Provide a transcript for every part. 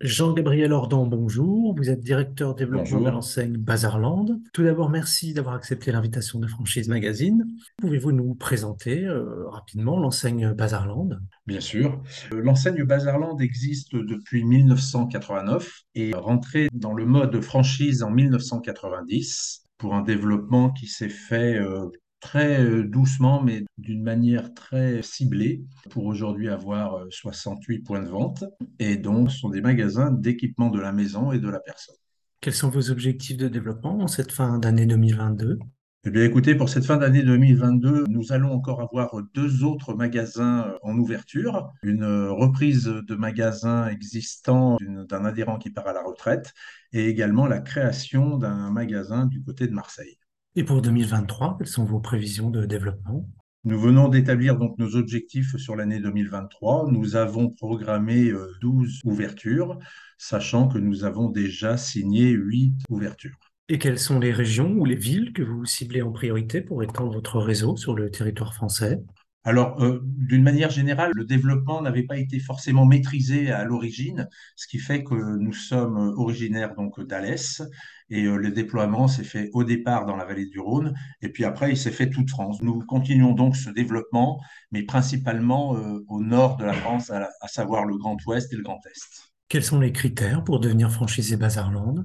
Jean-Gabriel Ordan, bonjour. Vous êtes directeur développement de l'enseigne Bazarland. Tout d'abord, merci d'avoir accepté l'invitation de Franchise Magazine. Pouvez-vous nous présenter euh, rapidement l'enseigne Bazarland? Bien sûr. Euh, L'enseigne Bazarland existe depuis 1989 et est rentrée dans le mode franchise en 1990 pour un développement qui s'est fait euh, très euh, doucement mais d'une manière très ciblée pour aujourd'hui avoir euh, 68 points de vente et donc ce sont des magasins d'équipement de la maison et de la personne. Quels sont vos objectifs de développement en cette fin d'année 2022? Eh bien, écoutez, pour cette fin d'année 2022, nous allons encore avoir deux autres magasins euh, en ouverture, une euh, reprise de magasins existants d'un adhérent qui part à la retraite et également la création d'un magasin du côté de Marseille. Et pour 2023, quelles sont vos prévisions de développement? Nous venons d'établir donc nos objectifs sur l'année 2023. Nous avons programmé euh, 12 ouvertures, sachant que nous avons déjà signé 8 ouvertures. Et quelles sont les régions ou les villes que vous ciblez en priorité pour étendre votre réseau sur le territoire français? Alors, euh, d'une manière générale, le développement n'avait pas été forcément maîtrisé à l'origine, ce qui fait que nous sommes originaires donc d'Alès et euh, le déploiement s'est fait au départ dans la vallée du Rhône et puis après il s'est fait toute France. Nous continuons donc ce développement, mais principalement euh, au nord de la France, à, la- à savoir le Grand Ouest et le Grand Est. Quels sont les critères pour devenir franchisé Bazarland?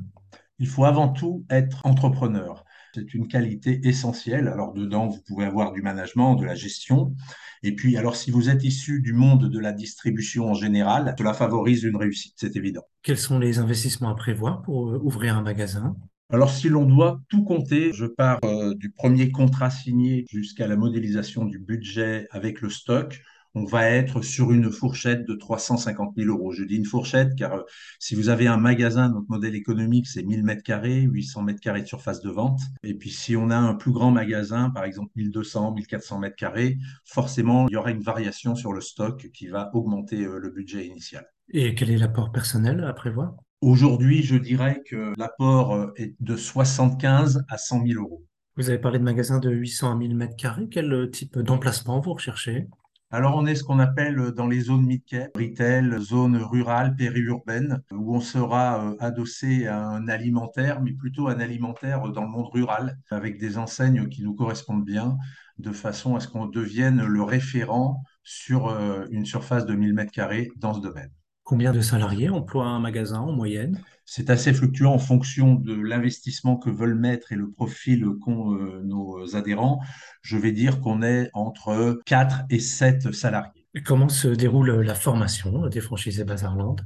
Il faut avant tout être entrepreneur. C'est une qualité essentielle. Alors dedans, vous pouvez avoir du management, de la gestion. Et puis, alors si vous êtes issu du monde de la distribution en général, cela favorise une réussite, c'est évident. Quels sont les investissements à prévoir pour euh, ouvrir un magasin? Alors si l'on doit tout compter, je pars euh, du premier contrat signé jusqu'à la modélisation du budget avec le stock. On va être sur une fourchette de 350 000 euros. Je dis une fourchette car euh, si vous avez un magasin, notre modèle économique, c'est 1000 mètres carrés, 800 mètres carrés de surface de vente. Et puis si on a un plus grand magasin, par exemple 1200, 1400 mètres carrés, forcément, il y aura une variation sur le stock qui va augmenter euh, le budget initial. Et quel est l'apport personnel à prévoir? Aujourd'hui, je dirais que l'apport euh, est de 75 à 100 000 euros. Vous avez parlé de magasins de 800 à 1000 mètres carrés. Quel type d'emplacement vous recherchez? Alors, on est ce qu'on appelle euh, dans les zones mid-cap, retail, zone rurale, périurbaine, où on sera euh, adossé à un alimentaire, mais plutôt un alimentaire dans le monde rural, avec des enseignes qui nous correspondent bien, de façon à ce qu'on devienne le référent sur euh, une surface de 1000 mètres carrés dans ce domaine. Combien de salariés emploie un magasin en moyenne? C'est assez fluctuant en fonction de l'investissement que veulent mettre et le profil qu'ont euh, nos adhérents. Je vais dire qu'on est entre 4 et 7 salariés. Et comment se déroule la formation des franchisés Bazarland?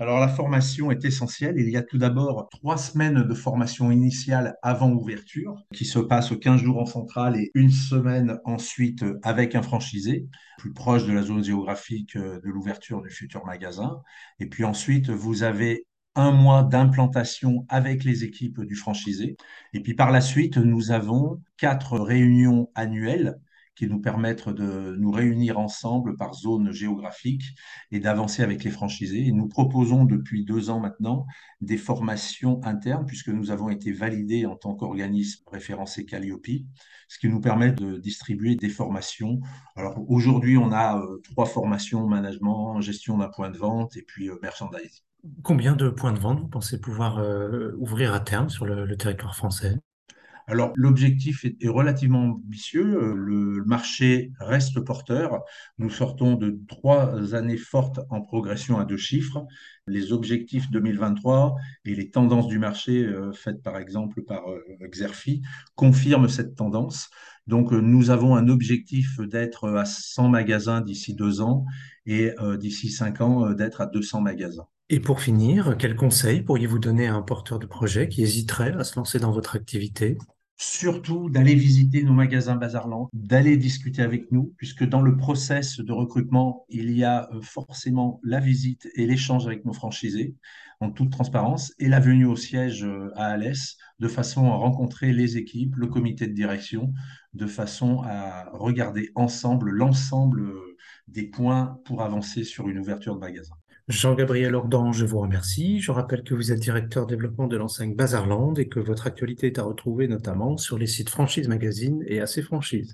Alors la formation est essentielle. Il y a tout d'abord trois semaines de formation initiale avant ouverture qui se passe 15 jours en centrale et une semaine ensuite avec un franchisé plus proche de la zone géographique de l'ouverture du futur magasin. Et puis ensuite, vous avez un mois d'implantation avec les équipes du franchisé. Et puis par la suite, nous avons quatre réunions annuelles qui nous permettent de nous réunir ensemble par zone géographique et d'avancer avec les franchisés. Nous proposons depuis deux ans maintenant des formations internes, puisque nous avons été validés en tant qu'organisme référencé Calliope, ce qui nous permet de distribuer des formations. Alors aujourd'hui, on a euh, trois formations, management, gestion d'un point de vente et puis euh, merchandising. Combien de points de vente vous pensez pouvoir euh, ouvrir à terme sur le territoire français? Alors, l'objectif est, relativement ambitieux. Euh, Le marché reste porteur. Nous sortons de trois années fortes en progression à deux chiffres. Les objectifs 2023 et les tendances du marché euh, faites par exemple par euh, Xerfi confirment cette tendance. Donc, nous avons un objectif d'être à 100 magasins d'ici deux ans et d'ici cinq ans d'être à 200 magasins. Et pour finir, quels conseils pourriez-vous donner à un porteur de projet qui hésiterait à se lancer dans votre activité? Surtout d'aller visiter nos magasins Bazarland, d'aller discuter avec nous, puisque dans le process de recrutement, il y a euh, forcément la visite et l'échange avec nos franchisés en toute transparence et la venue au siège euh, à Alès, de façon à rencontrer les équipes, le comité de direction, de façon à regarder ensemble l'ensemble euh, des points pour avancer sur une ouverture de magasin. Jean-Gabriel Ordan, je vous remercie. Je rappelle que vous êtes directeur développement de l'enseigne Bazarland et que votre actualité est à retrouver notamment sur les sites Franchise Magazine et AC Franchise.